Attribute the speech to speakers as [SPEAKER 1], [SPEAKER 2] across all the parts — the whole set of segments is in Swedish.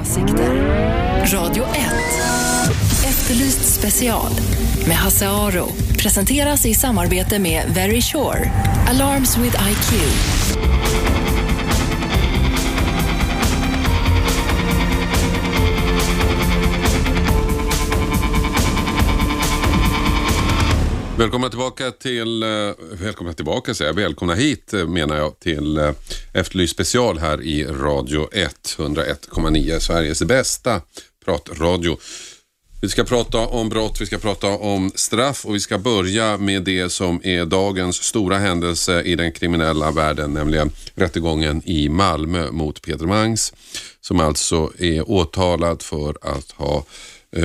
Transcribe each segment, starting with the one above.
[SPEAKER 1] åsikter. Radio 1. Efterlyst special med Hasse Aro. Presenteras i samarbete med Very Sure. Alarms with IQ.
[SPEAKER 2] Välkomna tillbaka till, eh, välkomna tillbaka säger jag, välkomna hit eh, menar jag till eh, Efterlyst special här i Radio 1, 101,9 Sveriges bästa pratradio. Vi ska prata om brott, vi ska prata om straff och vi ska börja med det som är dagens stora händelse i den kriminella världen, nämligen rättegången i Malmö mot Peter Mangs som alltså är åtalad för att ha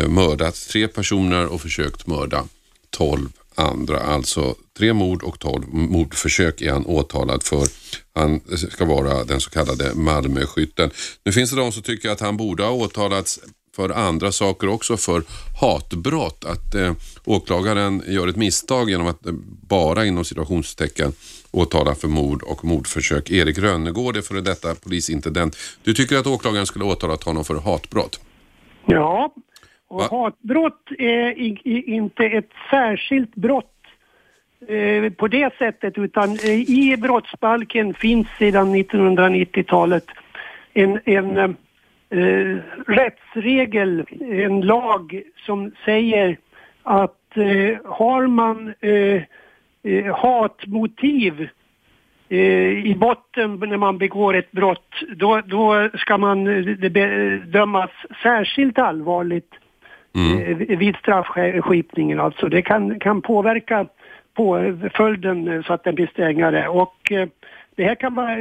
[SPEAKER 2] mördat tre personer och försökt mörda 12 andra. Alltså tre mord och 12 mordförsök är han åtalad för. Han ska vara den så kallade Malmöskytten. Nu finns det de som tycker att han borde ha åtalats för andra saker också, för hatbrott. Att eh, åklagaren gör ett misstag genom att eh, bara inom situationstecken åtala för mord och mordförsök. Erik Rönnegård är före detta polisintendent. Du tycker att åklagaren skulle åtalat honom för hatbrott?
[SPEAKER 3] Ja, och
[SPEAKER 2] Va?
[SPEAKER 3] hatbrott är inte ett särskilt brott eh, på det sättet utan eh, i brottsbalken finns sedan 1990-talet en, en eh, rättsregel, en lag som säger att eh, har man eh, eh, hatmotiv eh, i botten när man begår ett brott, då, då ska man bedömas särskilt allvarligt mm. Eh, vid straffskipningen. Alltså det kan, kan påverka på eh, följden eh, så att den blir strängare. Och det här kan vara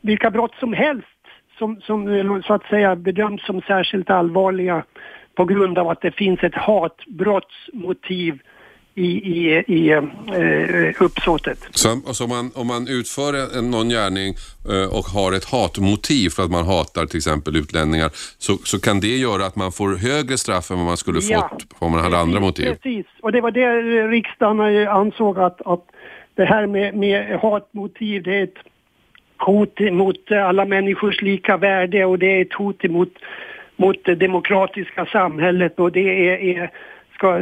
[SPEAKER 3] vilka brott som helst som, som så att säga bedöms som särskilt allvarliga på grund av att det finns ett hatbrottsmotiv i, i, i eh, uppsåtet.
[SPEAKER 2] Så, alltså om, man, om man utför en, någon gärning eh, och har ett hatmotiv för att man hatar till exempel utlänningar så, så kan det göra att man får högre straff än vad man skulle
[SPEAKER 3] Ja.
[SPEAKER 2] fått om man hade andra motiv.
[SPEAKER 3] Precis, och det var det eh, riksdagen eh, ansåg att, att det här med, med hatmotiv det är ett hot mot eh, alla människors lika värde och det är ett hot mot, mot det demokratiska samhället och det är, är ska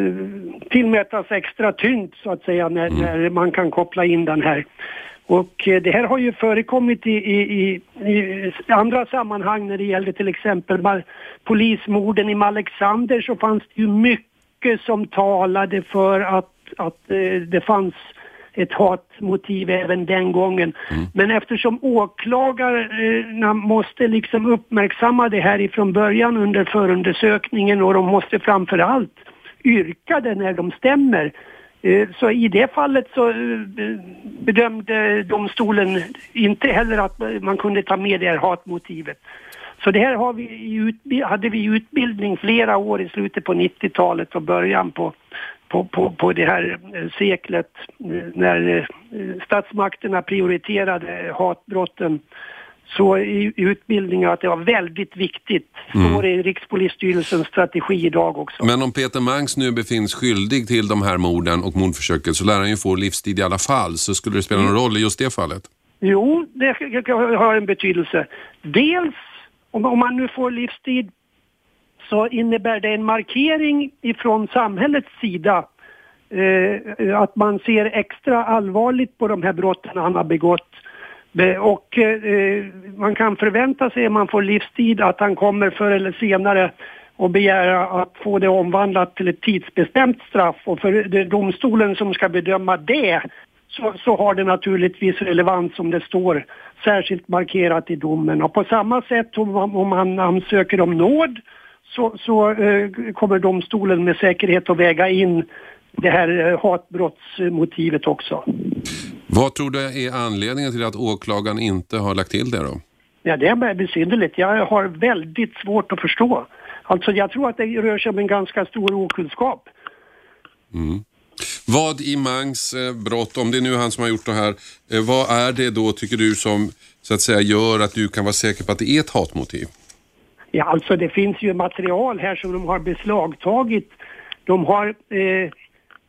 [SPEAKER 3] tillmätas extra tyngd så att säga när, när man kan koppla in den här. Och eh, det här har ju förekommit i, i, i, i andra sammanhang när det gällde till exempel polismorden i Alexander så fanns det ju mycket som talade för att, att eh, det fanns ett hatmotiv även den gången. Men eftersom åklagarna måste liksom uppmärksamma det här ifrån början under förundersökningen och de måste framför allt yrkade när de stämmer. Eh, så i det fallet så eh, bedömde domstolen inte heller att man kunde ta med det här hatmotivet. Så det här har vi i hade vi i utbildning flera år i slutet på 90-talet och början på, på, på, på det här eh, seklet när statsmakterna prioriterade hatbrotten så i utbildningen att det var väldigt viktigt. Står det i Rikspolisstyrelsens strategi idag också.
[SPEAKER 2] Men om Peter Mangs nu befinns skyldig till de här morden och mordförsöket så lär han ju få livstid i alla fall. Så skulle det spela någon roll i just det fallet?
[SPEAKER 3] Jo, det har en betydelse. Dels, om om man nu får livstid, så innebär det en markering ifrån samhällets sida eh, att man ser extra allvarligt på de här brotten han har begått. Eh, och eh, man kan förvänta sig, om man får livstid, att han kommer förr eller senare och begära att få det omvandlat till ett tidsbestämt straff. Och för det domstolen som ska bedöma det så, så har det naturligtvis relevans om det står särskilt markerat i domen. Och på samma sätt om man, om han ansöker om nåd så, så eh, kommer domstolen med säkerhet att väga in det här eh, hatbrottsmotivet också.
[SPEAKER 2] Vad tror du är anledningen till att åklagaren inte har lagt till det då?
[SPEAKER 3] Ja, det är besynnerligt. Jag har väldigt svårt att förstå. Alltså jag tror att det rör sig om en ganska stor okunskap.
[SPEAKER 2] Vad i Mangs eh, brott, om det är nu han som har gjort det här, eh, vad är det då tycker du som så att säga gör att du kan vara säker på att det är ett hatmotiv?
[SPEAKER 3] Ja, alltså det finns ju material här som de har beslagtagit. De har eh,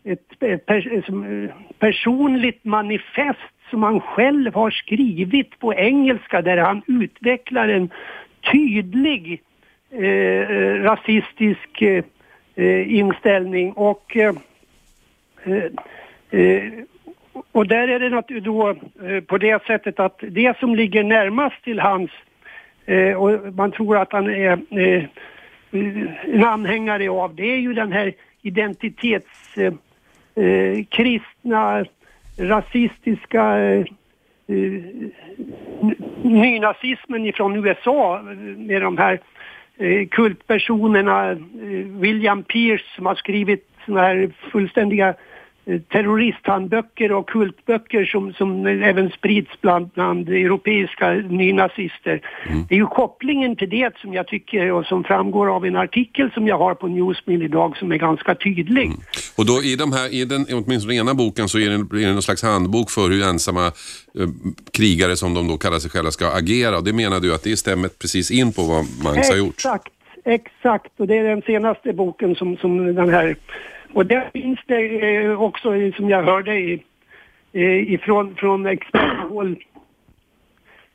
[SPEAKER 3] ett pers personligt manifest som han själv har skrivit på engelska där han utvecklar en tydlig eh, rasistisk eh, inställning. Och eh, eh, eh och där är det naturligtvis då eh, på det sättet att det som ligger närmast till hans eh, och man tror att han är en anhängare av det är ju den här identitets... Eh, kristna, rasistiska eh, eh, nynazismen ifrån USA med de här eh, kultpersonerna, eh, William Pierce som har skrivit sådana här fullständiga Eh, terroristhandböcker och kultböcker som, som även sprids bland, bland europeiska nynazister. Mm. Det är ju kopplingen till det som jag tycker och som framgår av en artikel som jag har på Newsmill idag som är ganska tydlig. Mm.
[SPEAKER 2] Och då i de här, i den, åtminstone ena boken så är det, är det någon slags handbok för hur ensamma eh, krigare som de då kallar sig själva ska agera och det menar du att det stämmer precis in på vad Mangs har gjort?
[SPEAKER 3] Exakt, exakt och det är den senaste boken som, som den här och där finns det eh, också, eh, som jag hörde i, eh, ifrån från experthåll,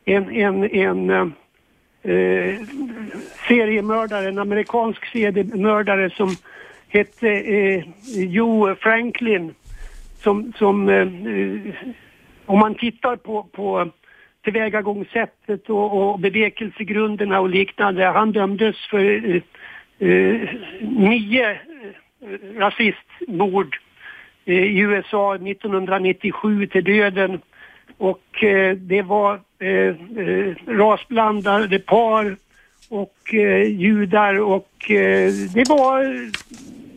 [SPEAKER 3] en, en, en eh, seriemördare, en amerikansk seriemördare som hette eh, Joe Franklin. Som, som eh, om man tittar på, på tillvägagångssättet och, och bevekelsegrunderna och liknande. Han dömdes för eh nio rasistmord eh, i USA 1997 till döden och eh, det var eh, eh rasblandade par och eh, judar och det var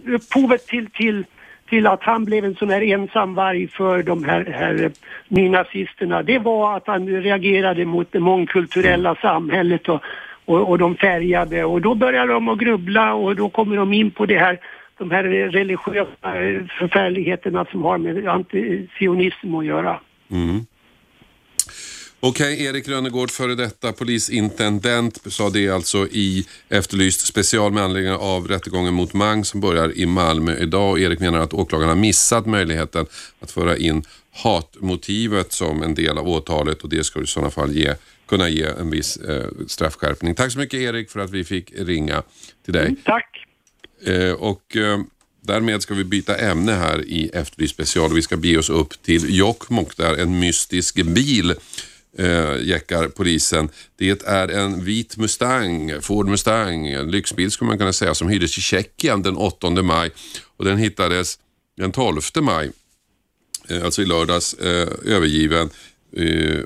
[SPEAKER 3] upphovet till, till, till att han blev en sån här ensamvarg för de här, här nynazisterna. Det var att han reagerade mot det mångkulturella samhället och, och, och de färgade och då började de att grubbla och då kommer de in på det här de här religiösa förfärligheterna som har med antisionism att göra. Mm.
[SPEAKER 2] Okej, okay, Erik Rönnegård, före detta polisintendent, sa det alltså i Efterlyst special med anledning av rättegången mot Mang som börjar i Malmö idag. Erik menar att åklagarna missat möjligheten att föra in hatmotivet som en del av åtalet och det skulle i sådana fall ge, kunna ge en viss eh, straffskärpning. Tack så mycket Erik för att vi fick ringa till dig. Mm,
[SPEAKER 3] tack.
[SPEAKER 2] Eh, och eh, därmed ska vi byta ämne här i Efterlyst special. Vi ska bege oss upp till Jokkmokk där en mystisk bil eh, jäckar polisen. Det är en vit Mustang, Ford Mustang, en lyxbil skulle man kunna säga, som hyrdes i Tjeckien den 8 maj och den hittades den 12 maj, eh, alltså i lördags, eh, övergiven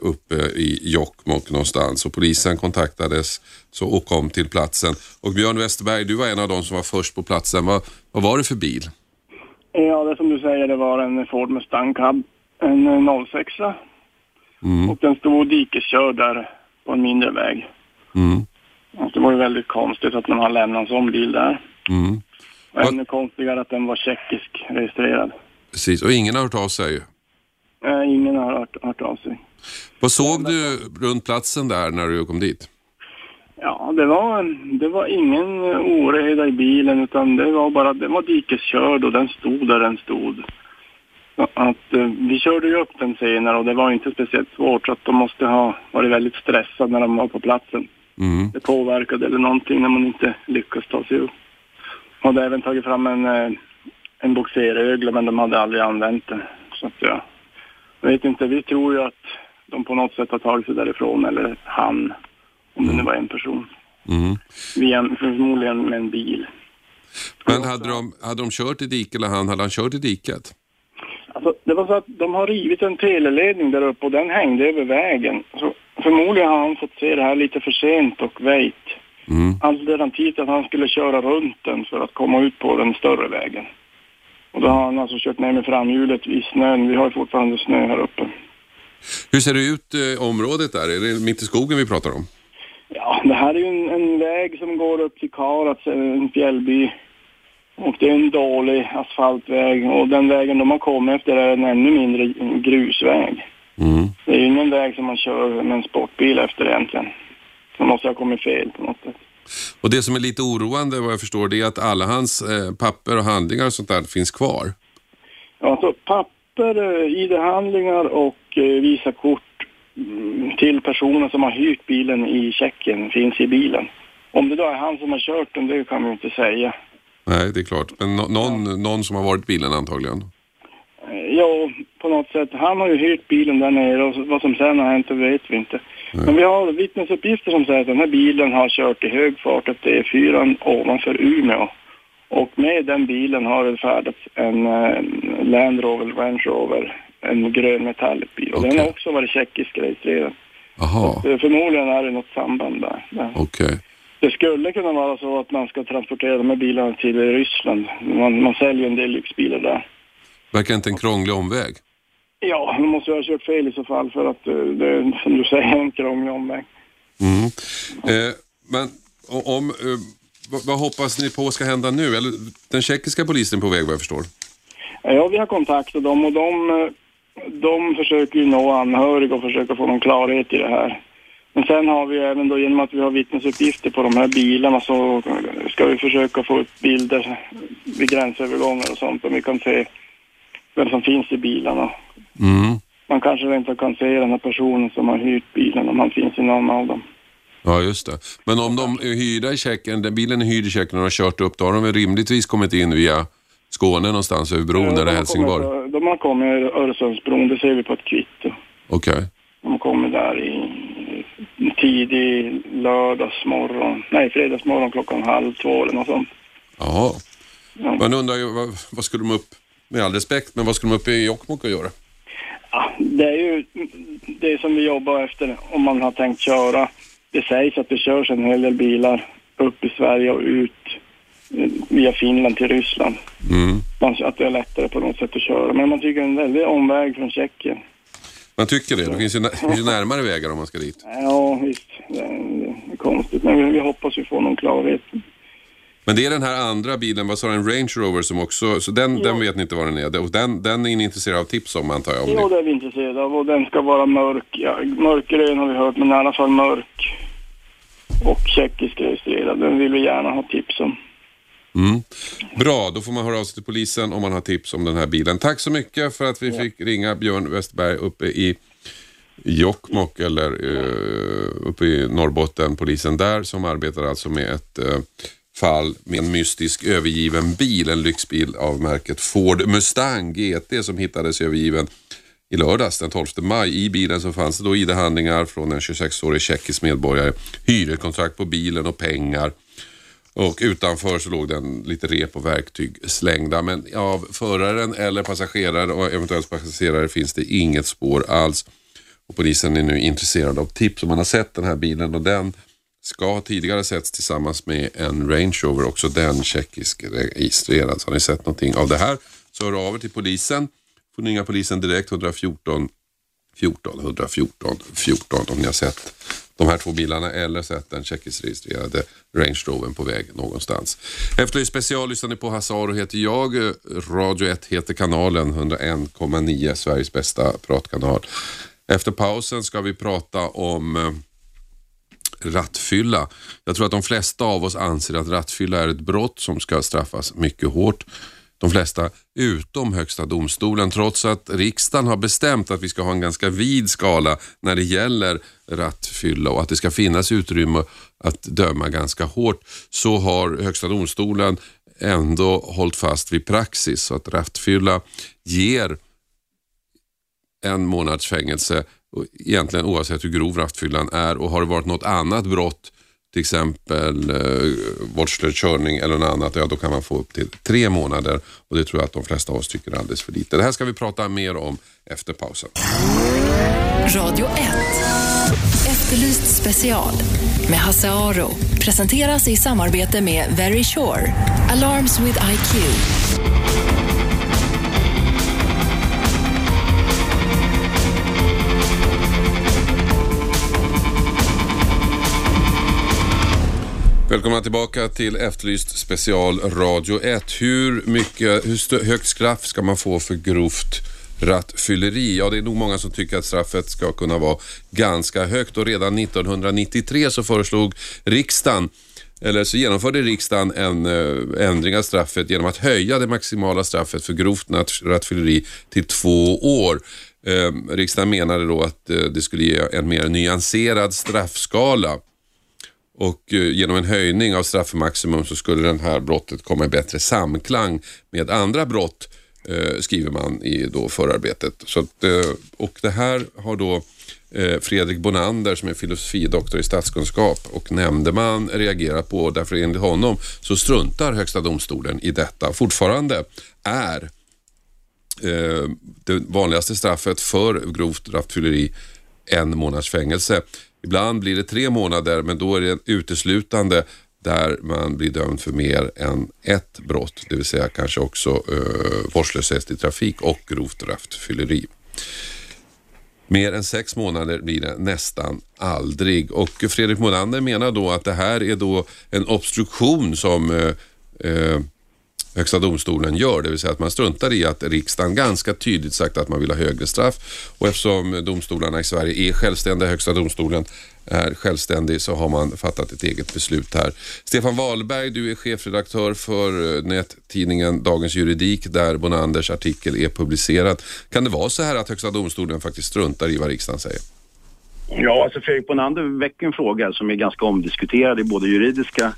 [SPEAKER 2] uppe i Jokkmokk någonstans och polisen kontaktades så, och kom till platsen. Och Björn Westerberg, du var en av de som var först på platsen. Vad, vad var det för bil?
[SPEAKER 4] Ja, det som du säger, det var en Ford Mustang Cab, en 06 mm. och den stod dikeskörd där på en mindre väg. Mm. Och det var ju väldigt konstigt att man har lämnat en sån bil där. Mm. Och ännu konstigare att den var tjeckisk registrad.
[SPEAKER 2] Precis, och ingen har hört av sig?
[SPEAKER 4] Nej, ingen har hört, hört av sig.
[SPEAKER 2] Vad såg du runt platsen där när du kom dit?
[SPEAKER 4] Ja, det var, det var ingen oreda i bilen utan det var bara, den var dikeskörd och den stod där den stod. Att, eh, vi körde ju upp den senare och det var inte speciellt svårt så att de måste ha varit väldigt stressade när de var på platsen. Mm. Det påverkade eller någonting när man inte lyckas ta sig upp. De hade även tagit fram en, eh, en boxerögle men de hade aldrig använt den. Så att ja, jag vet inte, vi tror ju att de på något sätt har tagit sig därifrån, eller han, om det nu var en person. Mm. Via, förmodligen med en bil.
[SPEAKER 2] Men hade de, hade de kört i diket eller han, hade han kört i diket?
[SPEAKER 4] Alltså, det var så att de har rivit en teleledning där uppe och den hängde över vägen. Så förmodligen har han fått se det här lite för sent och väjt. Mm. Alternativt att han skulle köra runt den för att komma ut på den större vägen. Och då har han alltså kört ner med framhjulet i snön. Vi har ju fortfarande snö här uppe.
[SPEAKER 2] Hur ser det ut eh, området där? Är det mitt i skogen vi pratar om?
[SPEAKER 4] Ja, det här är ju en, en väg som går upp till Karats, en fjällby. Och det är en dålig asfaltväg och den vägen de har kommit efter är en ännu mindre grusväg. Mm. Det är ju ingen väg som man kör med en sportbil efter egentligen. Så måste ha kommit fel på något sätt.
[SPEAKER 2] Och det som är lite oroande vad jag förstår det är att alla hans eh, papper och handlingar och sånt där finns kvar.
[SPEAKER 4] Ja, alltså papper, eh, ID-handlingar och eh, Visakort mm, till personen som har hyrt bilen i Tjeckien finns i bilen. Om det då är han som har kört den, det kan vi inte säga.
[SPEAKER 2] Nej, det är klart. Men no någon, någon som har varit bilen antagligen.
[SPEAKER 4] Eh, Ja, på något sätt. Han har ju hyrt bilen där nere och vad som sen har hänt det vet vi inte. Men vi har vittnesuppgifter som säger att den här bilen har kört i hög fart upp till E4 ovanför Umeå. Och med den bilen har det färdats en eh, Land Rover Range Rover, en grön metallic bil. Och den har också varit tjeckisk registrerad.
[SPEAKER 2] Jaha,
[SPEAKER 4] Så Förmodligen är det något samband där.
[SPEAKER 2] okej.
[SPEAKER 4] Det skulle kunna vara så att man ska transportera de här bilarna till Ryssland. Man, man säljer en del lyxbilar där.
[SPEAKER 2] Verkar inte en krånglig omväg.
[SPEAKER 4] Ja, då måste jag ha kört fel i så fall för att eh, det är som du säger en krånglig omväg.
[SPEAKER 2] Mm. Eh, men om, eh, vad, vad hoppas ni på ska hända nu? Eller, den tjeckiska polisen är på väg vad jag förstår.
[SPEAKER 4] Ja, vi har kontaktat dem och de, eh, de försöker ju nå anhöriga och försöka få någon klarhet i det här. Men sen har vi även då genom att vi har vittnesuppgifter på de här bilarna så ska vi försöka få upp bilder vid gränsövergångar och sånt om vi kan se vem som finns i bilarna.
[SPEAKER 2] Mm.
[SPEAKER 4] Man kanske inte kan se den här personen som har hyrt bilen om han finns i någon av dem.
[SPEAKER 2] Ja, just det. Men om de hyrda i Tjeckien, den bilen är hyrd i Tjeckien och har kört upp, då har de väl rimligtvis kommit in via Skåne någonstans över bron
[SPEAKER 4] Ja,
[SPEAKER 2] eller Helsingborg?
[SPEAKER 4] kommit- De har kommit över Öresundsbron, det ser vi på ett kvitto.
[SPEAKER 2] Okej.
[SPEAKER 4] De kommer där i tidig lördagsmorgon, nej fredagsmorgon klockan halv två eller något sånt.
[SPEAKER 2] Jaha.
[SPEAKER 4] Ja.
[SPEAKER 2] Man undrar ju, vad, vad skulle de upp, med all respekt, men vad skulle de upp i Jokkmokk och göra?
[SPEAKER 4] Ja, det är ju det som vi jobbar efter om man har tänkt köra. Det sägs att det körs en hel del bilar upp i Sverige och ut eh, via Finland till Ryssland.
[SPEAKER 2] Mm.
[SPEAKER 4] Att det är lättare på något sätt att köra. Men man tycker det är en väldig omväg från Tjeckien.
[SPEAKER 2] Man tycker det. Det finns ju, det finns ju närmare vägar om man ska dit.
[SPEAKER 4] Ja, visst. Det är, det är konstigt. Men vi, vi hoppas ju få någon klarhet.
[SPEAKER 2] Men det är den här andra bilen, vad sa du, en Range Rover som också, så den, den vet ni inte vad den är. Och den, den är ni intresserade av tips om antar jag? Om ni,
[SPEAKER 4] det är vi intresserade av och den ska vara mörk. Ja, mörkgrön har vi hört, men i alla fall mörk. Och tjeckisk registrerad. Den vill vi gärna ha tips om.
[SPEAKER 2] mm. Bra, då får man höra av sig till polisen om man har tips om den här bilen. Tack så mycket för att vi fick ringa Björn Westberg uppe i Jokkmokk eller uh, uppe i Norrbotten, polisen där som arbetar alltså med ett eh, fall med en mystisk övergiven bil, en lyxbil av märket Ford Mustang GT som hittades övergiven i lördags den 12 maj. I bilen så fanns det då ID-handlingar från en 26-årig tjeckisk medborgare, hyreskontrakt på bilen och pengar. Och utanför så låg den lite rep och verktyg slängda. Men av föraren eller passagerare och eventuellt passagerare finns det inget spår alls. Och polisen är nu intresserad av tips om man har sett den här bilen och den ska ha tidigare setts tillsammans med en Range Rover, också den tjeckisk registrerad. Så har ni sett någonting av det här så hör av er till polisen. Får ni ringa polisen direkt 114 14 114 14 om ni har sett de här två bilarna eller sett den tjeckiskt registrerade Range Rovern på väg någonstans. Efter special lyssnar ni på Hasaro heter jag. Radio 1 heter kanalen 101,9 Sveriges bästa pratkanal. Efter pausen ska vi prata om eh, rattfylla. Jag tror att de flesta av oss anser att rattfylla är ett brott som ska straffas mycket hårt. De flesta utom Högsta domstolen trots att riksdagen har bestämt att vi ska ha en ganska vid skala när det gäller rattfylla och att det ska finnas utrymme att döma ganska hårt så har Högsta domstolen ändå hållit fast vid praxis så att rattfylla ger en månads fängelse egentligen oavsett hur grov rattfyllan är och har det varit något annat brott till exempel eh, vårdslös körning eller något annat, ja då kan man få upp till tre månader och det tror jag att de flesta av oss tycker är alldeles för lite. Det här ska vi prata mer om efter pausen.
[SPEAKER 1] Radio 1. Efterlyst special med Hasse Aro. Presenteras i samarbete med Very Sure. Alarms with IQ.
[SPEAKER 2] Välkomna tillbaka till Efterlyst special Radio 1. Hur, mycket, hur högt straff ska man få för grovt rattfylleri? Ja, det är nog många som tycker att straffet ska kunna vara ganska högt och redan 1993 så föreslog riksdagen eller så genomförde riksdagen en eh, ändring av straffet genom att höja det maximala straffet för grovt rattfylleri till två år. Eh, riksdagen menade då att eh, det skulle ge en mer nyanserad straffskala och eh, genom en höjning av straffmaximum så skulle det här brottet komma i bättre samklang med andra brott eh, skriver man i då förarbetet. Så att, eh, och det här har då Fredrik Bonander som är filosofidoktor i statskunskap och nämndeman reagerat på därför enligt honom så struntar Högsta domstolen i detta. Fortfarande är det vanligaste straffet för grovt rattfylleri en månads fängelse. Ibland blir det tre månader men då är det uteslutande där man blir dömd för mer än ett brott, det vill säga kanske också eh, vårdslöshet i trafik och grovt rattfylleri. Mer än sex månader blir det nästan aldrig och Fredrik Molander menar då att det här är då en obstruktion som eh, eh, Högsta domstolen gör, det vill säga att man struntar i att riksdagen ganska tydligt sagt att man vill ha högre straff och eftersom domstolarna i Sverige är självständiga, Högsta domstolen är självständig så har man fattat ett eget beslut här. Stefan Wahlberg, du är chefredaktör för eh, nättidningen Dagens Juridik där Bonanders artikel är publicerad. Kan det vara så här att Högsta domstolen faktiskt struntar i vad riksdagen säger?
[SPEAKER 5] Ja, alltså Fredrik Bonander väcker en fråga som är ganska omdiskuterad i både juridiska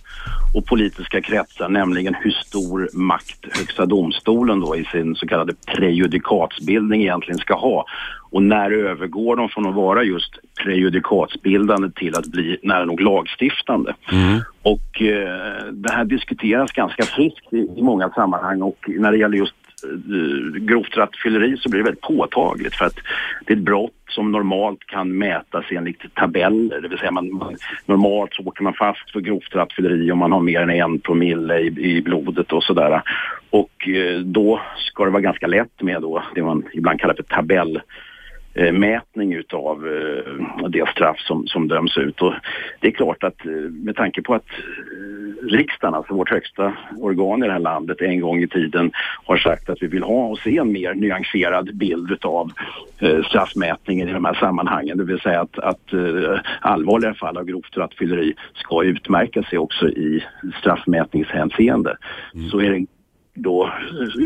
[SPEAKER 5] och politiska kretsar, nämligen hur stor makt Högsta domstolen då i sin så kallade prejudikatsbildning egentligen ska ha. Och när övergår de från att vara just prejudikatsbildande till att bli nära nog lagstiftande. Mm. Och eh, det här diskuteras ganska friskt i, i många sammanhang och när det gäller just Eh, grovt rattfylleri så blir det väldigt påtagligt för att det är ett brott som normalt kan mätas enligt tabeller. Det vill säga man, man, normalt så åker man fast för grovt rattfylleri om man har mer än en promille i, i blodet och sådär. Och eh, då ska det vara ganska lätt med då det man ibland kallar för tabell Eh, mätning utav eh, det straff som, som döms ut. Och det är klart att eh, med tanke på att riksdagen, alltså vårt högsta organ i det här landet, en gång i tiden har sagt att vi vill ha och se en mer nyanserad bild utav straffmätningen i de här sammanhangen. Det vill säga att, att allvarliga fall av grovt rattfylleri ska utmärka sig också i straffmätningshänseende. Mm. Så är det då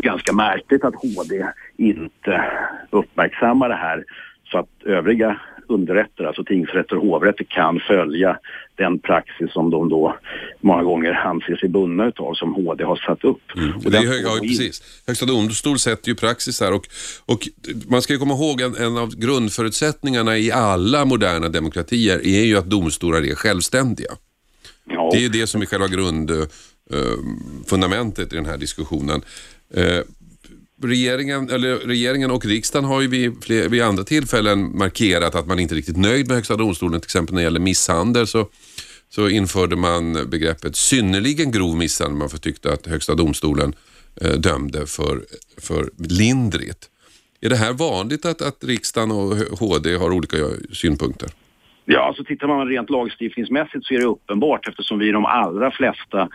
[SPEAKER 5] ganska märkligt att HD inte uppmärksammar det här så att övriga underrätter, alltså tingsrätter och hovrätter kan följa den praxis som de då många gånger anser sig bundna utav som HD har satt upp.
[SPEAKER 2] Mm. Och det är hög, ja, precis. Högsta domstol sätter ju praxis här och, och man ska ju komma ihåg en, en av grundförutsättningarna i alla moderna demokratier är ju att domstolar är självständiga. Ja. Det är det som är själva grund Eh, fundamentet i den här diskussionen. Eh, regeringen, eller regeringen och riksdagen har ju vid, fler, vid andra tillfällen markerat att man inte är riktigt nöjd med Högsta domstolen. Till exempel när det gäller misshandel så, så införde man begreppet synnerligen grov misshandel. Man tyckte att Högsta domstolen eh, dömde för, för lindrigt. Är det här vanligt att, att riksdagen och HD har olika synpunkter?
[SPEAKER 5] Ja, alltså tittar man rent lagstiftningsmässigt så är det uppenbart eftersom vi i de allra flesta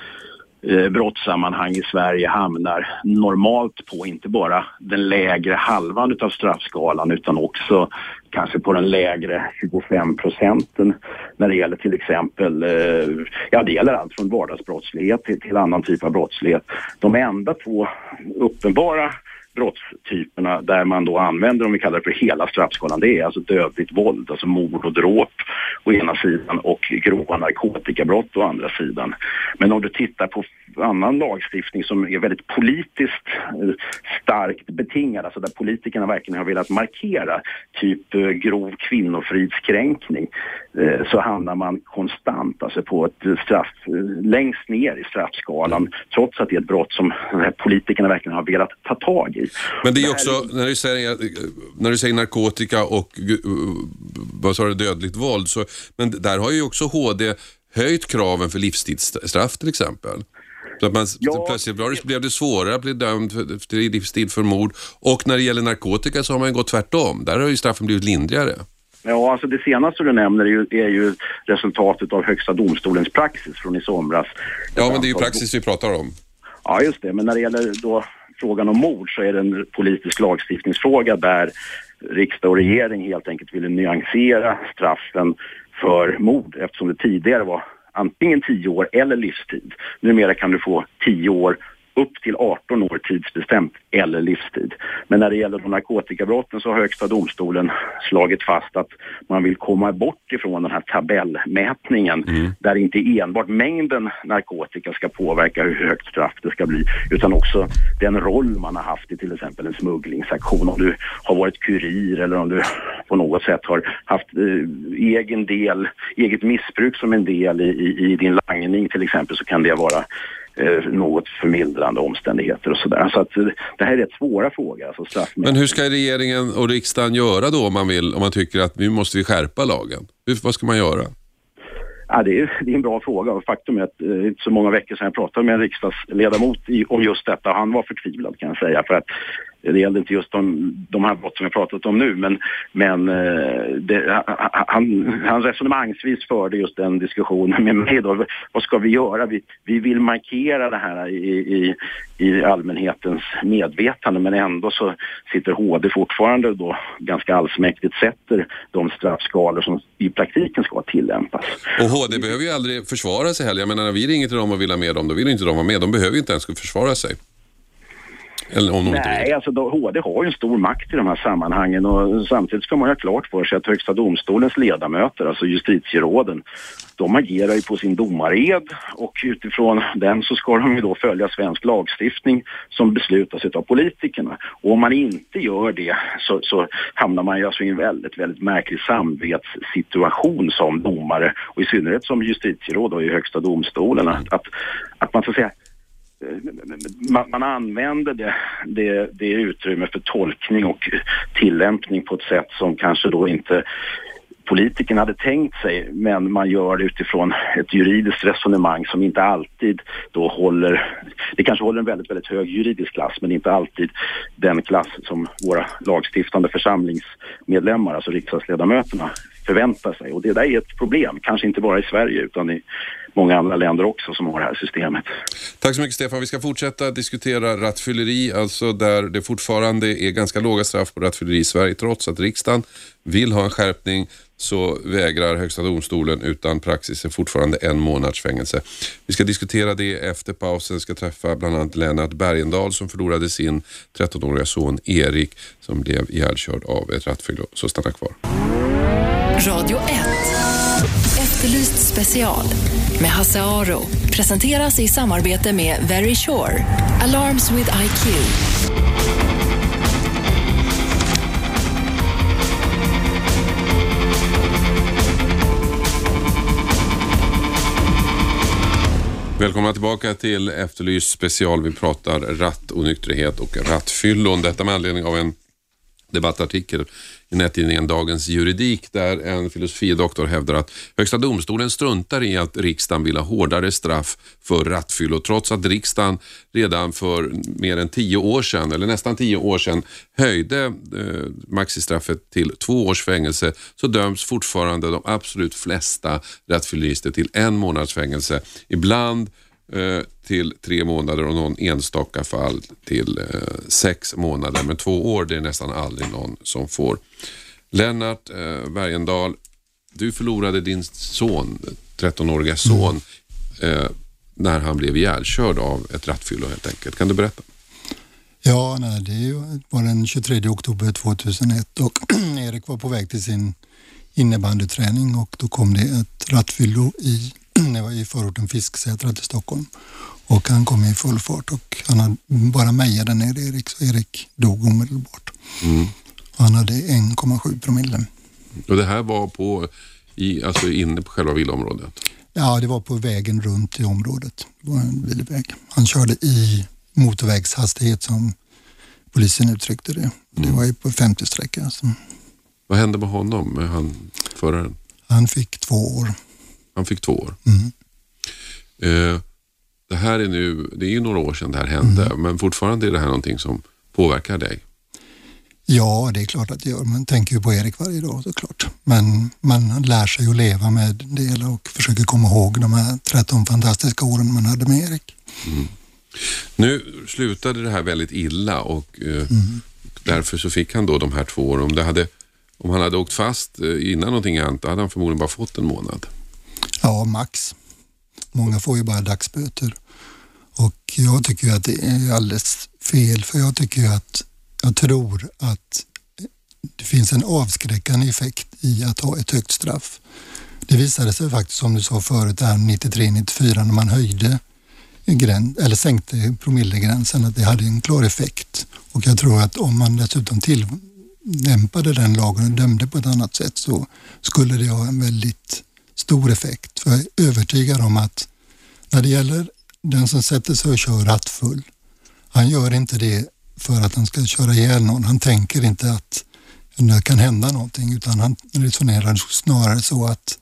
[SPEAKER 5] eh, brottssammanhang i Sverige hamnar normalt på inte bara den lägre halvan av straffskalan utan också kanske på den lägre 25 procenten när det gäller till exempel, eh, ja det gäller allt från vardagsbrottslighet till, till annan typ av brottslighet. De enda två uppenbara brottstyperna där man då använder, om vi kallar det för hela straffskalan, det är alltså dödligt våld, alltså mord och dråp å ena sidan och grova narkotikabrott å andra sidan. Men om du tittar på annan lagstiftning som är väldigt politiskt eh, starkt betingad, alltså där politikerna verkligen har velat markera, typ eh, grov kvinnofridskränkning, så hamnar man konstant alltså på ett straff längst ner i straffskalan, trots att det är ett brott som politikerna verkligen har velat ta tag i.
[SPEAKER 2] Men det är också, när du säger, när du säger narkotika och vad sa du, dödligt våld, så, men där har ju också HD höjt kraven för livstidsstraff till exempel. Så att man, ja, plötsligt blev det svårare att bli dömd till livstid för mord. Och när det gäller narkotika så har man gått tvärtom. Där har ju straffen blivit lindrigare.
[SPEAKER 5] Ja, alltså det senaste du nämner är ju, är ju resultatet av Högsta domstolens praxis från i somras.
[SPEAKER 2] Ja, men det är ju praxis vi pratar om.
[SPEAKER 5] Ja, just det. Men när det gäller då frågan om mord så är det en politisk lagstiftningsfråga där riksdag och regering helt enkelt ville nyansera straffen för mord eftersom det tidigare var antingen tio år eller livstid. Numera kan du få tio år upp till 18 år tidsbestämt eller livstid. Men när det gäller de narkotikabrotten så har Högsta domstolen slagit fast att man vill komma bort ifrån den här tabellmätningen mm. där inte enbart mängden narkotika ska påverka hur högt straff det ska bli utan också den roll man har haft i till exempel en smugglingsaktion. Om du har varit kurir eller om du på något sätt har haft eh, egen del, eget missbruk som en del i, i, i din langning till exempel så kan det vara eh, något förmildrande omständigheter och sådär. Så att eh, det här är rätt svåra frågor. Alltså
[SPEAKER 2] Men hur ska regeringen och riksdagen göra då om man vill, om man tycker att nu måste vi skärpa lagen? Hur, vad ska man göra?
[SPEAKER 5] Ja, det, är, det är en bra fråga och faktum är att det eh, inte så många veckor sedan jag pratade med en riksdagsledamot i, om just detta. Han var förtvivlad kan jag säga för att det gällde inte just de, de här brott som jag pratat om nu men, men eh, det, han, han resonemangsvis förde just den diskussionen med mig då. Vad ska vi göra? Vi, vi vill markera det här i, i, i allmänhetens medvetande men ändå så sitter HD fortfarande då ganska allsmäktigt sätter de straffskalor som i praktiken ska tillämpas.
[SPEAKER 2] Och HD behöver ju aldrig försvara sig heller. Jag menar när vi ringer till dem och vill ha med dem, då vill inte de vara med. De behöver ju inte ens försvara sig.
[SPEAKER 5] Eller om Nej, alltså då, HD har ju en stor makt i de här sammanhangen och samtidigt ska man ha klart för sig att Högsta domstolens ledamöter, alltså justitieråden, de agerar ju på sin domared och utifrån den så ska de ju då följa svensk lagstiftning som beslutas av politikerna. Och om man inte gör det så, så hamnar man ju alltså i en väldigt, väldigt märklig samvetssituation som domare och i synnerhet som justitieråd och i Högsta domstolen. Att, att, att man så att säga man, man använder det, det, det utrymme för tolkning och tillämpning på ett sätt som kanske då inte politikerna hade tänkt sig men man gör det utifrån ett juridiskt resonemang som inte alltid då håller, det kanske håller en väldigt, väldigt hög juridisk klass men inte alltid den klass som våra lagstiftande församlingsmedlemmar, alltså riksdagsledamöterna, förväntar sig. Och det där är ett problem, kanske inte bara i Sverige utan i många andra länder också som har det här systemet.
[SPEAKER 2] Tack så mycket Stefan. Vi ska fortsätta diskutera rattfylleri, alltså där det fortfarande är ganska låga straff på rattfylleri i Sverige trots att riksdagen vill ha en skärpning så vägrar Högsta domstolen utan praxis är fortfarande en månads fängelse. Vi ska diskutera det efter pausen. Vi ska träffa bland annat Lennart Bergendahl som förlorade sin 13-åriga son Erik som blev ihjälkörd av ett rattfyllo. Så stanna kvar.
[SPEAKER 1] Radio 1. Efterlyst special med Hasse Aro presenteras i samarbete med Very Sure. Alarms with IQ.
[SPEAKER 2] Välkomna tillbaka till Efterlyst special. Vi pratar rattonykterhet och rattfyllon. Detta med anledning av en debattartikel i nättidningen Dagens Juridik där en filosofidoktor hävdar att Högsta domstolen struntar i att riksdagen vill ha hårdare straff för rattfyllo trots att riksdagen redan för mer än tio år sedan, eller nästan tio år sedan, höjde eh, maxistraffet till två års fängelse så döms fortfarande de absolut flesta rattfyllerister till en månads fängelse. Ibland till tre månader och någon enstaka fall till eh, sex månader. Men två år det är nästan aldrig någon som får. Lennart eh, Bergendahl, du förlorade din son, 13-åriga son, mm. eh, när han blev ihjälkörd av ett rattfyllo helt enkelt. Kan du berätta?
[SPEAKER 6] Ja, nej, det var den 23 oktober 2001 och Erik var på väg till sin innebandyträning och då kom det ett rattfyllo i det var i förorten Fisksätra till Stockholm. Och han kom i full fart och han hade bara mejade ner Erik så Erik dog omedelbart. Mm. Han hade 1,7 promille.
[SPEAKER 2] Och det här var på, i, alltså inne på själva villaområdet?
[SPEAKER 6] Ja, det var på vägen runt i området. Det var en bilväg. Han körde i motorvägshastighet som polisen uttryckte det. Det mm. var ju på 50-sträcka. Alltså.
[SPEAKER 2] Vad hände med honom, med han föraren?
[SPEAKER 6] Han fick två år.
[SPEAKER 2] Han fick två år.
[SPEAKER 6] Mm.
[SPEAKER 2] Eh, det här är nu, det är ju några år sedan det här hände, mm. men fortfarande är det här någonting som påverkar dig?
[SPEAKER 6] Ja, det är klart att det gör. Man tänker ju på Erik varje dag såklart. Men man lär sig att leva med det och försöker komma ihåg de här 13 fantastiska åren man hade med Erik.
[SPEAKER 2] Mm. Nu slutade det här väldigt illa och eh, mm. därför så fick han då de här två åren. Om, det hade, om han hade åkt fast eh, innan någonting annat, hade han förmodligen bara fått en månad.
[SPEAKER 6] Ja, max. Många får ju bara dagsböter. Och jag tycker att det är alldeles fel för jag tycker att jag tror att det finns en avskräckande effekt i att ha ett högt straff. Det visade sig faktiskt som du sa förut, 93-94 när man höjde gräns, eller sänkte promillegränsen, att det hade en klar effekt. Och jag tror att om man dessutom tillämpade den lagen och dömde på ett annat sätt så skulle det ha en väldigt stor effekt. För jag är övertygad om att när det gäller den som sätter sig och kör rattfull, han gör inte det för att han ska köra ihjäl någon. Han tänker inte att det kan hända någonting utan han resonerar snarare så att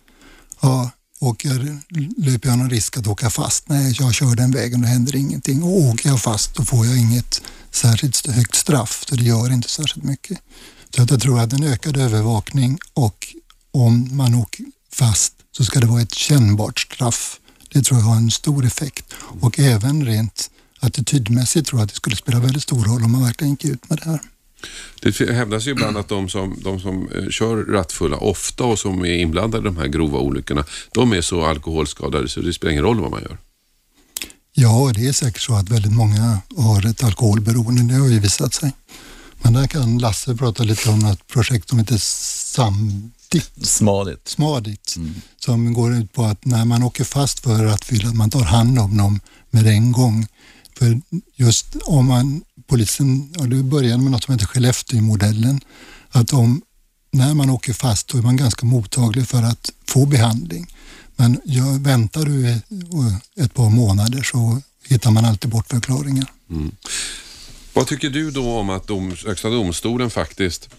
[SPEAKER 6] ja, åker, löper jag någon risk att åka fast? Nej, jag kör den vägen och det händer ingenting. Och åker jag fast då får jag inget särskilt högt straff, så det gör inte särskilt mycket. Så att jag tror att en ökad övervakning och om man åker fast så ska det vara ett kännbart straff. Det tror jag har en stor effekt och även rent attitydmässigt tror jag att det skulle spela väldigt stor roll om man verkligen gick ut med det här.
[SPEAKER 2] Det hävdas ju ibland att de som, de som eh, kör rattfulla ofta och som är inblandade i de här grova olyckorna, de är så alkoholskadade så det spelar ingen roll vad man gör.
[SPEAKER 6] Ja, det är säkert så att väldigt många har ett alkoholberoende. Det har ju visat sig. Men där kan Lasse prata lite om ett projekt som heter Samdigt.
[SPEAKER 7] Smadigt.
[SPEAKER 6] Smadigt. Mm. Som går ut på att när man åker fast för rattfylla, man tar hand om dem med en gång. För just om man, polisen, och det började med något som heter Skellefteå-modellen, att om, när man åker fast då är man ganska mottaglig för att få behandling. Men ja, väntar du ett par månader så hittar man alltid bortförklaringar. Mm.
[SPEAKER 2] Vad tycker du då om att dom, Högsta domstolen faktiskt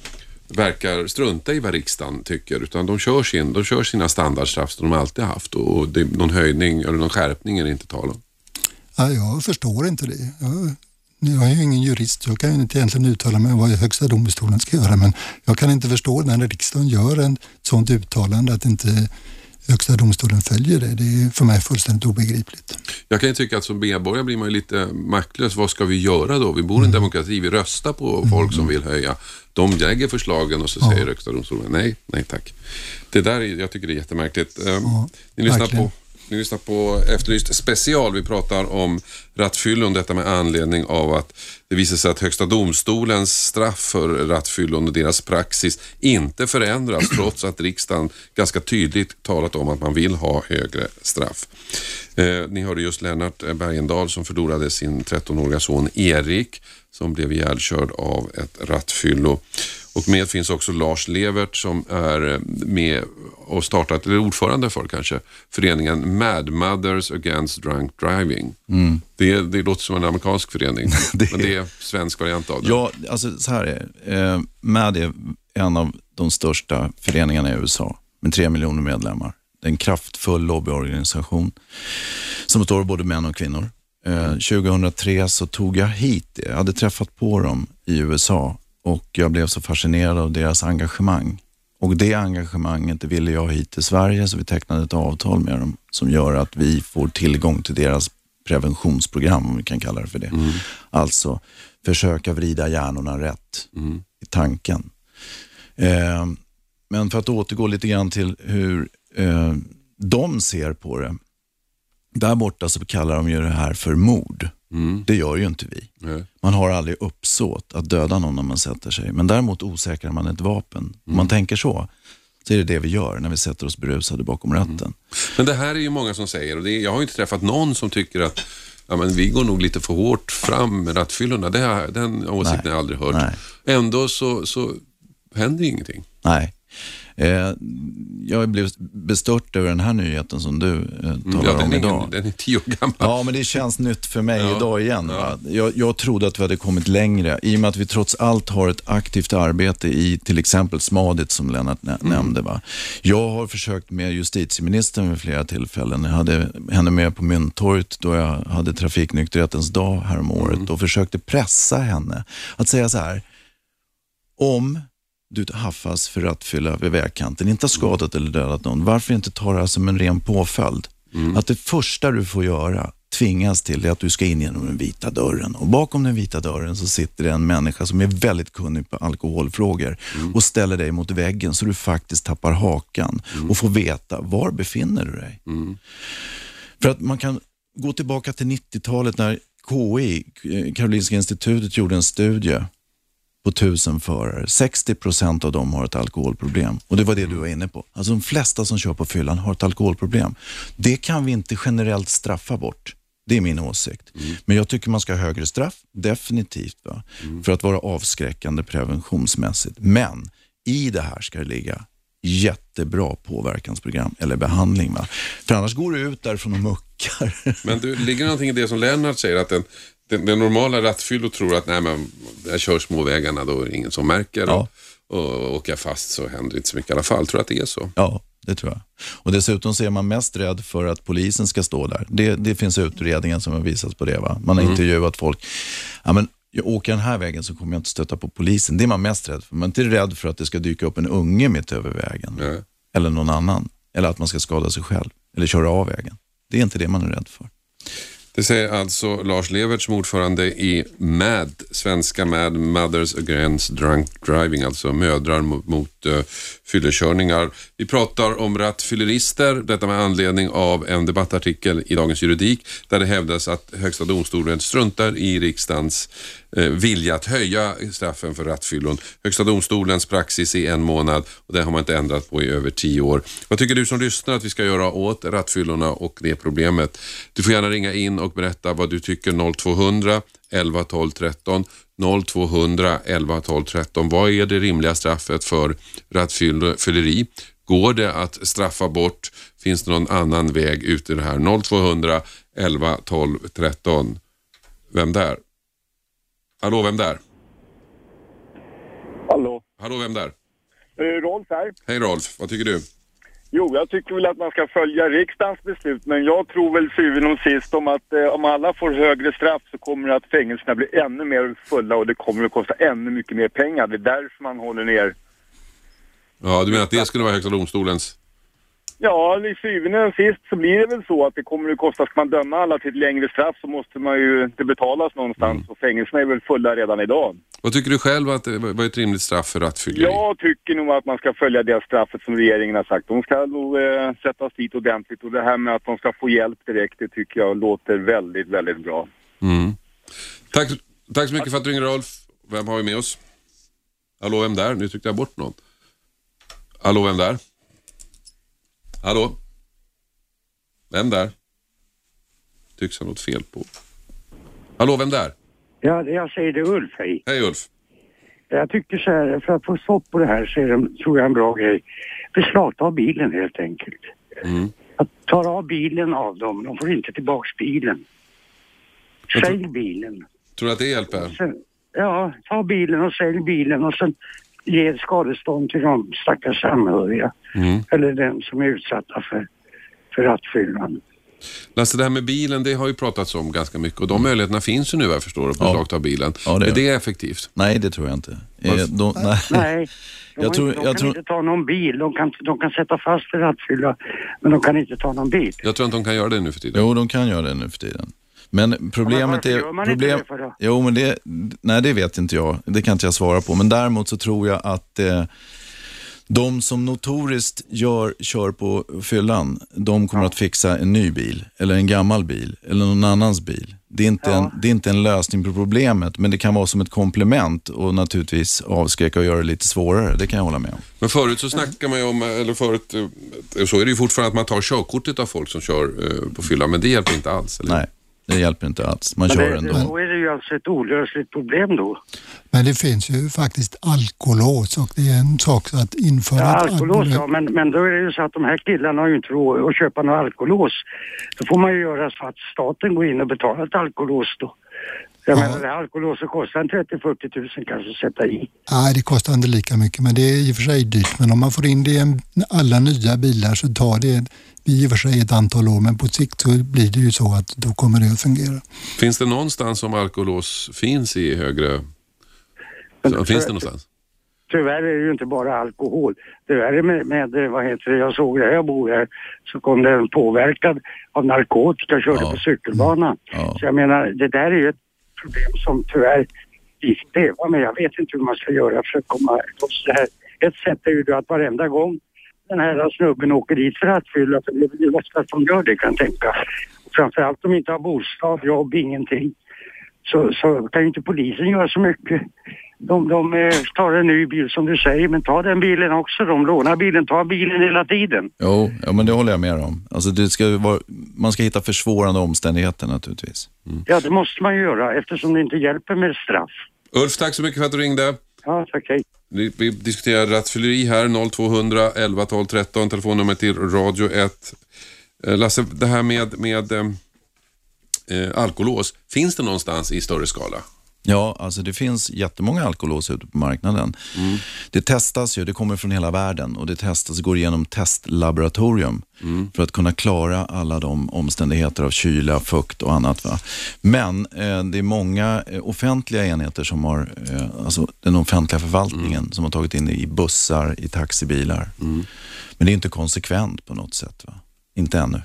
[SPEAKER 2] verkar strunta i vad riksdagen tycker utan de kör, sin, de kör sina standardstraff som de alltid haft och det, någon höjning eller någon skärpning är det inte tal om?
[SPEAKER 6] Ja, jag förstår inte det. Jag, jag är ju ingen jurist, jag kan ju inte egentligen uttala mig om vad Högsta domstolen ska göra men jag kan inte förstå när riksdagen gör ett sådant uttalande att inte Högsta domstolen följer det. Det är för mig fullständigt obegripligt.
[SPEAKER 2] Jag kan ju tycka att som medborgare blir man ju lite maktlös. Vad ska vi göra då? Vi bor i en mm. demokrati, vi röstar på mm. folk som vill höja. De lägger förslagen och så säger ja. Högsta domstolen nej, nej tack. Det där, jag tycker det är jättemärkligt. Ja, Ni lyssnar på ni lyssnar på Efterlyst special. Vi pratar om rattfyllon, detta med anledning av att det visar sig att Högsta domstolens straff för rattfyllon och deras praxis inte förändras trots att riksdagen ganska tydligt talat om att man vill ha högre straff. Eh, ni hörde just Lennart Bergendahl som förlorade sin 13-åriga son Erik som blev ihjälkörd av ett rattfyllo. Och med finns också Lars Levert som är med och startat, eller ordförande för kanske, föreningen Mad Mothers Against Drunk Driving. Mm. Det, det låter som en amerikansk förening, det, men det är svensk variant av det.
[SPEAKER 7] Ja, alltså så här är eh, Mad är en av de största föreningarna i USA med tre miljoner medlemmar. Det är en kraftfull lobbyorganisation som består av både män och kvinnor. Eh, 2003 så tog jag hit det. Jag hade träffat på dem i USA och jag blev så fascinerad av deras engagemang. Och det engagemanget ville jag hit till Sverige så vi tecknade ett avtal med dem som gör att vi får tillgång till deras preventionsprogram, om vi kan kalla det för det. Mm. Alltså försöka vrida hjärnorna rätt mm. i tanken. Eh, men för att återgå lite grann till hur eh, de ser på det. Där borta så kallar de ju det här för mord. Mm. Det gör ju inte vi. Nej. Man har aldrig uppsåt att döda någon när man sätter sig. Men däremot osäkrar man ett vapen. Mm. Om man tänker så, så är det det vi gör när vi sätter oss berusade bakom ratten. Mm.
[SPEAKER 2] Men det här är ju många som säger, och är, jag har inte träffat någon som tycker att ja, men vi går nog lite för hårt fram med rattfyllorna. Det, den åsikten har jag aldrig hört. Nej. Ändå så, så händer ingenting.
[SPEAKER 7] Nej. Eh, jag blev bestört över den här nyheten som du eh, talar ja, om idag.
[SPEAKER 2] Ingen, den är tio år gammal.
[SPEAKER 7] Ja, men det känns nytt för mig ja, idag igen. Ja. Jag, jag trodde att vi hade kommit längre i och med att vi trots allt har ett aktivt arbete i till exempel Smadit som Lennart mm. nämnde. Va? Jag har försökt med justitieministern vid flera tillfällen. Jag hade henne med på Mynttorget då jag hade trafiknykterhetens dag häromåret mm. och försökte pressa henne att säga så här. Om du haffas för rattfylla vid vägkanten, inte har skadat eller dödat någon, varför inte ta det här som en ren påföljd? Mm. Att det första du får göra, tvingas till, är att du ska in genom den vita dörren. Och bakom den vita dörren så sitter det en människa som är väldigt kunnig på alkoholfrågor mm. och ställer dig mot väggen så du faktiskt tappar hakan mm. och får veta, var befinner du dig? Mm. För att man kan gå tillbaka till 90-talet när KI, Karolinska institutet, gjorde en studie på tusen förare. 60 procent av dem har ett alkoholproblem. Och det var det du var inne på. Alltså de flesta som kör på fyllan har ett alkoholproblem. Det kan vi inte generellt straffa bort. Det är min åsikt. Mm. Men jag tycker man ska ha högre straff, definitivt. Va? Mm. För att vara avskräckande preventionsmässigt. Men i det här ska det ligga jättebra påverkansprogram eller behandling. Va? För annars går du ut därifrån och muckar.
[SPEAKER 2] Men du, ligger någonting i det som Lennart säger, att en, den, den normala rattfyllo tror att nej, men jag kör småvägarna, då är det ingen som märker. Ja. Och, och åker jag fast så händer det inte så mycket i alla fall. Tror du att det är så?
[SPEAKER 7] Ja, det tror jag. Och Dessutom så är man mest rädd för att polisen ska stå där. Det, det finns utredningar som har visat på det. Va? Man har mm. intervjuat folk. Ja, men jag åker den här vägen så kommer jag inte stöta på polisen. Det är man mest rädd för. Man är inte rädd för att det ska dyka upp en unge mitt över vägen. Nej. Eller någon annan. Eller att man ska skada sig själv. Eller köra av vägen. Det är inte det man är rädd för.
[SPEAKER 2] Det säger alltså Lars Levert som ordförande i MAD, svenska MAD, Mothers Against Drunk Driving, alltså mödrar mot, mot uh, fyllekörningar. Vi pratar om rattfyllerister, detta med anledning av en debattartikel i Dagens Juridik där det hävdas att Högsta domstolen struntar i riksdagens eh, vilja att höja straffen för rattfyllon. Högsta domstolens praxis är en månad och det har man inte ändrat på i över tio år. Vad tycker du som lyssnar att vi ska göra åt rattfyllorna och det problemet? Du får gärna ringa in och berätta vad du tycker 0200 11 12 13 0200 11 12 13. Vad är det rimliga straffet för rattfylleri? Går det att straffa bort? Finns det någon annan väg ut i det här? 0200 11 12 13. Vem där? Hallå, vem där?
[SPEAKER 8] Hallå.
[SPEAKER 2] Hallå, vem där?
[SPEAKER 8] Rolf här.
[SPEAKER 2] Hej Rolf, vad tycker du?
[SPEAKER 8] Jo, jag tycker väl att man ska följa riksdagens beslut, men jag tror väl syvende och sist om att eh, om alla får högre straff så kommer det att fängelserna bli ännu mer fulla och det kommer att kosta ännu mycket mer pengar. Det är därför man håller ner.
[SPEAKER 2] Ja, du menar att det skulle vara Högsta domstolens
[SPEAKER 8] Ja, i syvende och sist så blir det väl så att det kommer att kosta, ska man döma alla till ett längre straff så måste man ju inte betalas någonstans mm. och fängelserna är väl fulla redan idag.
[SPEAKER 2] Vad tycker du själv att det var ett rimligt straff för rattfylleri?
[SPEAKER 8] Jag tycker nog att man ska följa det straffet som regeringen har sagt. De ska nog eh, sättas dit ordentligt och det här med att de ska få hjälp direkt, det tycker jag låter väldigt, väldigt bra.
[SPEAKER 2] Mm. Tack, tack så mycket för att du ringer Rolf. Vem har vi med oss? Hallå, vem där? Nu tryckte jag bort någon. Hallå, vem där? Hallå? Vem där? Tycks ha något fel på. Hallå, vem där?
[SPEAKER 9] Ja, jag säger det Ulf, hej.
[SPEAKER 2] Hej Ulf.
[SPEAKER 9] Jag tycker så här, för att få stopp på det här så är det, tror jag, en bra grej. Beslagta bilen helt enkelt. Mm. Att ta av bilen av dem, de får inte tillbaks bilen. Sälj bilen.
[SPEAKER 2] Tror du att det hjälper?
[SPEAKER 9] Sen, ja, ta bilen och sälj bilen och sen ge skadestånd till de stackars anhöriga. Mm. Eller den som är utsatta för, för rattfyllan.
[SPEAKER 2] Lasse, det här med bilen, det har ju pratats om ganska mycket och de möjligheterna finns ju nu, jag förstår, att beslagta ja. bilen. Ja, det är, det effektivt?
[SPEAKER 7] Nej, det tror jag inte.
[SPEAKER 9] Eh, de, nej. nej. De, jag tror, de kan tror... inte ta någon bil. De kan, de kan sätta fast för rattfylla, men de kan inte ta någon bil.
[SPEAKER 2] Jag tror inte de kan göra det nu för tiden.
[SPEAKER 7] Jo, de kan göra det nu för tiden. Men problemet
[SPEAKER 9] men
[SPEAKER 7] är...
[SPEAKER 9] man
[SPEAKER 7] problem,
[SPEAKER 9] inte det för då?
[SPEAKER 7] Jo, men det, nej, det vet inte jag. Det kan inte jag svara på. Men däremot så tror jag att eh, de som notoriskt gör, kör på fyllan, de kommer ja. att fixa en ny bil, eller en gammal bil, eller någon annans bil. Det är, inte ja. en, det är inte en lösning på problemet, men det kan vara som ett komplement och naturligtvis avskräcka och göra det lite svårare. Det kan jag hålla med om.
[SPEAKER 2] Men förut så snackar man ju om, eller förut, eh, så är det ju fortfarande att man tar körkortet av folk som kör eh, på fyllan, men det hjälper inte alls. Eller?
[SPEAKER 7] Nej. Det hjälper inte alls. Man
[SPEAKER 9] men
[SPEAKER 7] kör
[SPEAKER 9] det,
[SPEAKER 7] ändå.
[SPEAKER 9] Då är det ju alltså ett olösligt problem då.
[SPEAKER 6] Men det finns ju faktiskt alkolås och det är en sak att införa
[SPEAKER 9] ja, alkolås. Ja, men, men då är det ju så att de här killarna har ju inte råd att köpa något alkolås. Då får man ju göra så att staten går in och betalar ett alkolås då. Jag ja. menar, det här alkolåset kostar en 30-40 tusen kanske att sätta i.
[SPEAKER 6] Nej, det kostar inte lika mycket, men det är i och för sig dyrt. Men om man får in det i alla nya bilar så tar det i och för sig ett antal år, men på sikt så blir det ju så att då kommer det att fungera.
[SPEAKER 2] Finns det någonstans som alkolås finns i högre... Så, finns det någonstans?
[SPEAKER 9] Tyvärr är det ju inte bara alkohol. Tyvärr med, med vad heter det, jag såg där jag bor här, så kom det en påverkad av narkotika och körde ja. på cykelbanan. Ja. Så jag menar, det där är ju ett problem som tyvärr vi får leva med. Jag vet inte hur man ska göra för att komma loss det här. Ett sätt är ju att varenda gång den här snubben åker dit för att fylla. För det är väl att de gör det kan jag tänka. Framförallt om de inte har bostad, jobb, ingenting. Så, så kan ju inte polisen göra så mycket. De, de eh, tar en ny bil som du säger, men ta den bilen också. De lånar bilen, ta bilen hela tiden.
[SPEAKER 7] Jo, ja, men det håller jag med om. Alltså, det ska vara, man ska hitta försvårande omständigheter naturligtvis.
[SPEAKER 9] Mm. Ja, det måste man göra eftersom det inte hjälper med straff.
[SPEAKER 2] Ulf, tack så mycket för att du ringde.
[SPEAKER 9] Ja, tack. Hej.
[SPEAKER 2] Vi, vi diskuterar rattfylleri här, 0200 11 12 13, telefonnummer till Radio 1. Eh, Lasse, det här med, med eh, alkolås, finns det någonstans i större skala?
[SPEAKER 7] Ja, alltså det finns jättemånga alkolås ute på marknaden.
[SPEAKER 2] Mm.
[SPEAKER 7] Det testas ju, det kommer från hela världen och det testas, går igenom testlaboratorium
[SPEAKER 2] Mm.
[SPEAKER 7] för att kunna klara alla de omständigheter av kyla, fukt och annat. Va? Men eh, det är många eh, offentliga enheter som har, eh, alltså den offentliga förvaltningen
[SPEAKER 2] Mm.
[SPEAKER 7] som har tagit in det i bussar, i taxibilar. Men det är inte konsekvent på något sätt. Va? Inte ännu.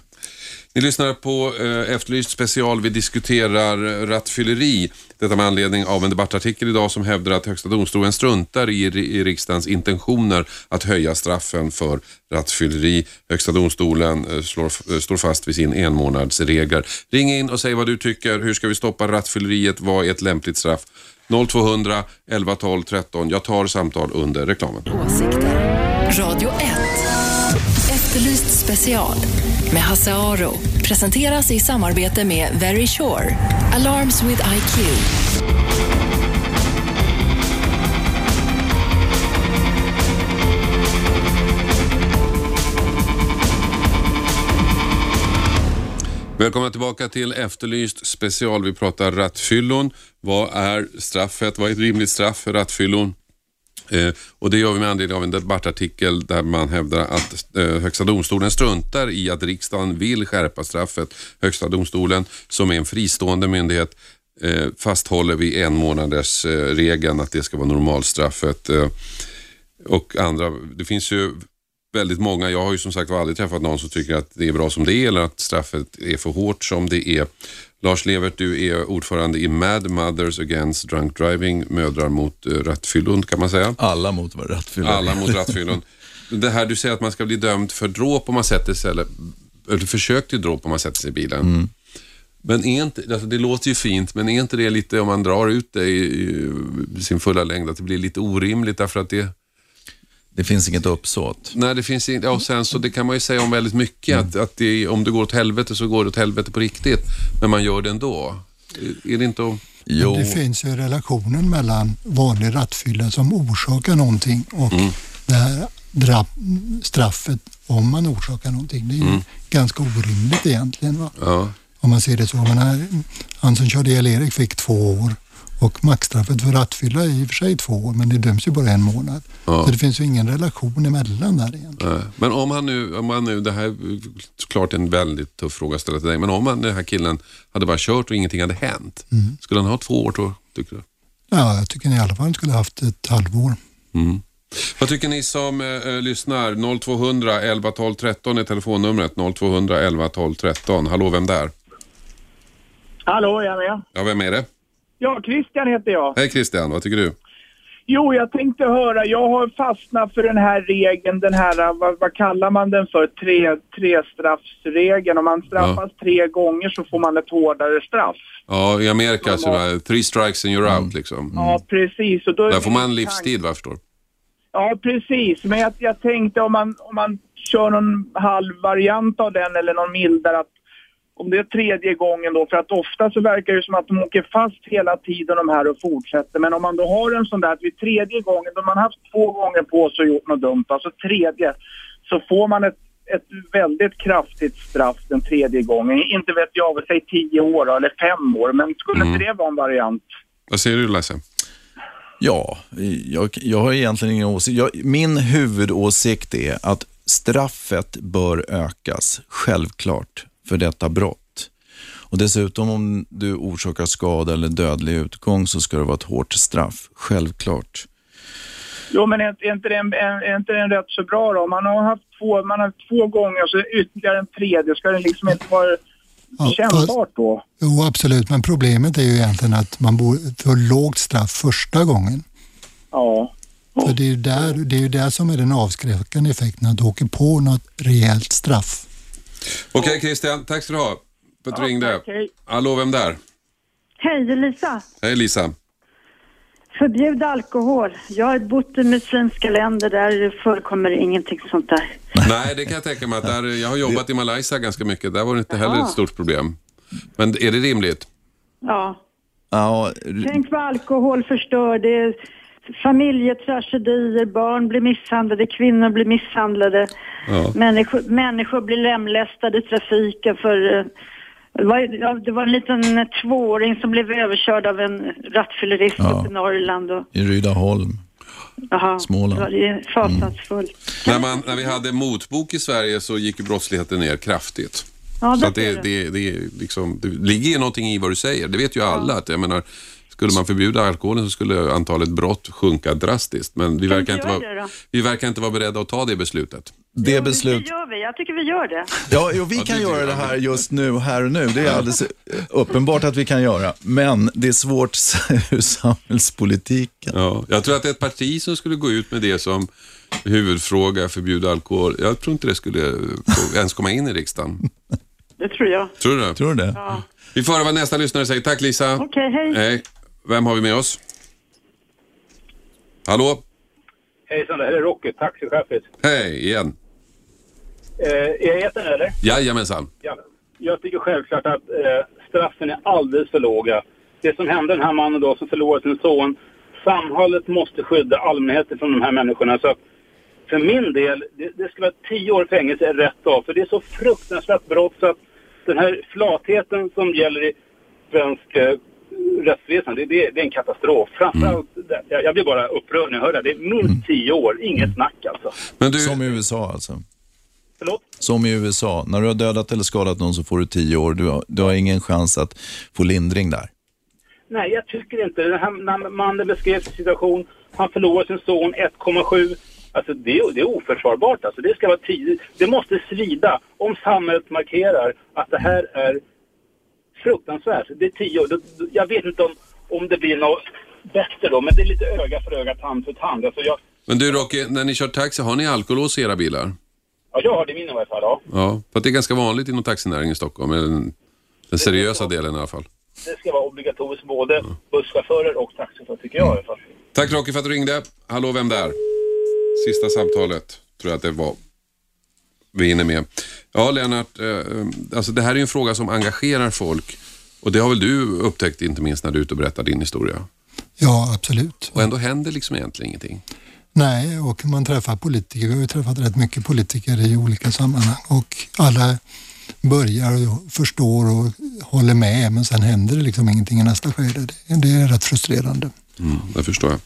[SPEAKER 2] Ni lyssnar på eh, Efterlyst special. Vi diskuterar rattfylleri. Detta med anledning av en debattartikel idag som hävdar att Högsta domstolen struntar i, i riksdagens intentioner att höja straffen för rattfylleri. Högsta domstolen eh, slår, eh, står fast vid sin enmånadsregel. Ring in och säg vad du tycker. Hur ska vi stoppa rattfylleriet? Vad är ett lämpligt straff? 0200 11 12 13. Jag tar samtal under reklamen.
[SPEAKER 1] Åsikter. Radio 1. Efterlyst special med Hasse Aro. Presenteras i samarbete med Very Sure. Alarms with IQ.
[SPEAKER 2] Välkomna tillbaka till Efterlyst special. Vi pratar rattfyllon. Vad är straffet? Vad är ett rimligt straff för rattfyllon? Eh, och det gör vi med anledning av en debattartikel där man hävdar att eh, Högsta domstolen struntar i att riksdagen vill skärpa straffet. Högsta domstolen, som är en fristående myndighet, eh, fasthåller vid en månaders eh, regeln att det ska vara normalstraffet. Eh, och andra, det finns ju väldigt många, jag har ju som sagt aldrig träffat någon som tycker att det är bra som det är eller att straffet är för hårt som det är. Lars Levert, du är ordförande i Mad Mothers Against Drunk Driving, mödrar mot eh, rattfyllon kan man säga.
[SPEAKER 7] Alla mot rattfyllon.
[SPEAKER 2] Alla mot rattfyllon. Det här du säger att man ska bli dömd för dråp om man sätter sig, eller, eller försök till dråp om man sätter sig i bilen.
[SPEAKER 7] Mm.
[SPEAKER 2] Men är inte, alltså det låter ju fint, men är inte det lite, om man drar ut det i, i sin fulla längd, att det blir lite orimligt därför att det
[SPEAKER 7] Det finns inget uppsåt.
[SPEAKER 2] Nej, det finns inte. Och sen så det kan man ju säga om väldigt mycket. Att, att det, om det går åt helvete så går det åt helvete på riktigt. Men man gör det ändå. Är- det inte att...
[SPEAKER 7] Jo,
[SPEAKER 6] det finns ju relationen mellan vanlig rattfylla som orsakar någonting och det här straffet om man orsakar någonting. Det är ju ganska orimligt egentligen. Va?
[SPEAKER 2] Ja.
[SPEAKER 6] Om man ser det så. Men här, han som körde ihjäl Erik fick två år och maxstraffet för rattfylla är i och för sig två år men det döms ju bara en månad.
[SPEAKER 2] Ja.
[SPEAKER 6] Så det finns ju ingen relation emellan där egentligen.
[SPEAKER 2] Nej. Men om han nu, om han nu, det här är såklart en väldigt tuff fråga att ställa till dig, men om han, den här killen hade bara kört och ingenting hade hänt, skulle han ha två år då, tycker du?
[SPEAKER 6] Ja, jag tycker ni i alla fall skulle haft ett halvår.
[SPEAKER 2] Mm. Vad tycker ni som eh, eh, lyssnar? 0200 11 12 13 är telefonnumret. 0200 11 12 13. Hallå, vem där?
[SPEAKER 10] Hallå, jag är med.
[SPEAKER 2] Ja, vem är det?
[SPEAKER 10] Ja, Christian heter jag.
[SPEAKER 2] Hej Christian, vad tycker du?
[SPEAKER 10] Jo, jag tänkte höra, jag har fastnat för den här regeln, den här, vad, vad kallar man den för, tre, trestraffsregeln. Om man straffas tre gånger så får man ett hårdare straff.
[SPEAKER 2] Ja, i Amerika så är det three strikes and you're out liksom.
[SPEAKER 10] Ja, precis. Och då är
[SPEAKER 2] Där får man livstid vad jag förstår.
[SPEAKER 10] Ja, precis. Men jag, jag tänkte om man, om man kör någon halvvariant av den eller någon mildare att om det är tredje gången då, för att ofta så verkar det som att de åker fast hela tiden de här och fortsätter. Men om man då har en sån där att vid tredje gången, då man haft två gånger på sig och gjort något dumt, alltså tredje, så får man ett, ett väldigt kraftigt straff den tredje gången. Inte vet jag, säg tio år eller fem år, men skulle inte det vara en variant?
[SPEAKER 2] Vad säger du Lasse?
[SPEAKER 7] Ja, jag, jag har egentligen ingen åsikt. Jag, min huvudåsikt är att straffet bör ökas, självklart, för detta brott. Och dessutom om du orsakar skada eller dödlig utgång så ska det vara ett hårt straff, självklart.
[SPEAKER 10] Jo, men är, är, inte det en, är, är inte det en rätt så bra då? Man har haft två, man har haft två gånger så ytterligare en tredje. Ska det liksom inte vara
[SPEAKER 6] Ja,
[SPEAKER 10] kännbart då?
[SPEAKER 6] Jo, absolut. Men problemet är ju egentligen att man bor för lågt straff första gången.
[SPEAKER 10] Ja.
[SPEAKER 6] För det är, ju där, det är ju där som är den avskräckande effekten, att du åker på något rejält straff.
[SPEAKER 2] Okej Christian, tack ska du ha för att du ringde.
[SPEAKER 11] hej.
[SPEAKER 2] Hallå, vem där?
[SPEAKER 11] Hej, Lisa.
[SPEAKER 2] Hej Lisa.
[SPEAKER 11] Förbjud alkohol. Jag har bott i muslimska länder där förekommer ingenting sånt där.
[SPEAKER 2] Nej, det kan jag tänka mig. Att där, jag har jobbat i Malaysia ganska mycket. Där var det inte heller ett stort problem. Men är det rimligt?
[SPEAKER 11] Ja.
[SPEAKER 7] Ja,
[SPEAKER 11] Tänk vad alkohol förstör. Det är familjetragedier, barn blir misshandlade, kvinnor blir misshandlade.
[SPEAKER 2] Ja.
[SPEAKER 11] Människor, människor blir lemlästade i trafiken för... eh, Det var, det var en liten tvååring som blev överkörd av en rattfyllerist
[SPEAKER 7] Ja.
[SPEAKER 11] uppe i Norrland. Och,
[SPEAKER 7] i Rydaholm.
[SPEAKER 11] jaha,
[SPEAKER 7] Småland.
[SPEAKER 11] Det ju fasansfullt.
[SPEAKER 2] När, man, när vi hade motbok i Sverige så gick ju brottsligheten ner kraftigt.
[SPEAKER 11] Ja,
[SPEAKER 2] så
[SPEAKER 11] det
[SPEAKER 2] att det, det, det, är liksom, det ligger ju någonting i vad du säger. Det vet ju alla. Att, jag menar, skulle man förbjuda alkoholen så skulle antalet brott sjunka drastiskt. Men vi verkar, inte vara, vi verkar inte vara beredda att ta det beslutet.
[SPEAKER 7] Det beslut...
[SPEAKER 11] Det gör vi. Jag tycker vi gör det.
[SPEAKER 7] Ja, jo, vi kan göra det här just nu, här och nu. Det är alldeles uppenbart att vi kan göra. Men det är svårt ur samhällspolitiken.
[SPEAKER 2] Ja, jag tror att det är ett parti som skulle gå ut med det som huvudfråga, förbjuda alkohol. Jag tror inte det skulle ens komma in i riksdagen.
[SPEAKER 11] Det tror jag.
[SPEAKER 2] Tror du det?
[SPEAKER 7] Tror du det?
[SPEAKER 11] Ja.
[SPEAKER 2] Vi får höra vad nästa lyssnare säger. Tack Lisa.
[SPEAKER 11] Okej, hej.
[SPEAKER 2] Hej. Vem har vi med oss? Hallå?
[SPEAKER 12] Hejsan, det här är Rocky, taxichefet.
[SPEAKER 2] Hej igen.
[SPEAKER 12] Eh, är jag etern eller?
[SPEAKER 2] Jajamensan.
[SPEAKER 12] Ja. Jag tycker självklart att eh, straffen är alldeles för låga. Det som hände den här mannen då som förlorade sin son. Samhället måste skydda allmänheten från de här människorna. Så för min del, det, det ska vara tio år fängelse är rätt av. För det är så fruktansvärt brott så att den här flatheten som gäller i svensk eh, rättsväsende, det, det, det är en katastrof. Framförallt, det- jag, jag blir bara upprörd när jag hör det. Det är minst tio år, inget snack alltså.
[SPEAKER 2] Men du...
[SPEAKER 7] Som i USA alltså.
[SPEAKER 12] Förlåt?
[SPEAKER 7] Som i USA. När du har dödat eller skadat någon så får du tio år. Du har, du har ingen chans att få lindring där.
[SPEAKER 12] Nej, jag tycker inte det. Den här när mannen beskrev sin situation. Han förlorade sin son 1,7. Alltså det, är- det är oförsvarbart. Alltså, det ska vara tio. Det måste svida om samhället markerar att det här är fruktansvärt. Det är tio år. Jag vet inte om, om det blir något bättre då, men det är lite öga för öga, tand för tand. Alltså jag,
[SPEAKER 2] Men du Rocky, när ni kör taxi, har ni alkolås i era bilar?
[SPEAKER 12] ja, jag har det i min i alla fall. Ja.
[SPEAKER 2] Ja, för det är ganska vanligt inom taxinäringen i Stockholm. Den, den seriösa delen i alla fall.
[SPEAKER 12] Det ska vara obligatoriskt både busschaufförer och taxichaufförer, tycker jag i alla fall.
[SPEAKER 2] Tack Rocky för att du ringde. Hallå, vem där? Sista samtalet tror jag att det var. Vi hinner med. Ja, Lennart, eh, alltså det här är en fråga som engagerar folk. Och det har väl du upptäckt inte minst när du är ute och berättar din historia.
[SPEAKER 6] Ja, absolut.
[SPEAKER 2] Och ändå händer liksom egentligen ingenting.
[SPEAKER 6] Nej, och man träffar politiker. Vi har ju träffat rätt mycket politiker i olika sammanhang och alla börjar och förstår och håller med men sen händer det liksom ingenting i nästa skede. Det är rätt frustrerande.
[SPEAKER 2] Mm, det förstår jag.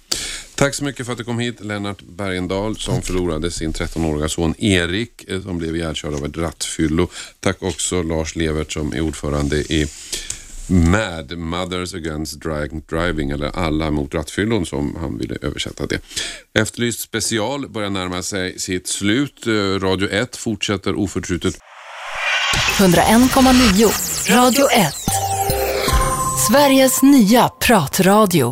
[SPEAKER 2] Tack så mycket för att du kom hit, Lennart Bergendahl som förlorade sin 13-åriga son Erik eh, som blev ihjälkörd av ett rattfyllo. Tack också Lars Levert som är ordförande i MAD, Mothers Against Drunk Driving, eller Alla mot rattfyllon som han ville översätta det. Efterlyst special börjar närma sig sitt slut. Eh, Radio 1 fortsätter oförtrutet
[SPEAKER 1] 101,9 Radio 1. Sveriges nya pratradio.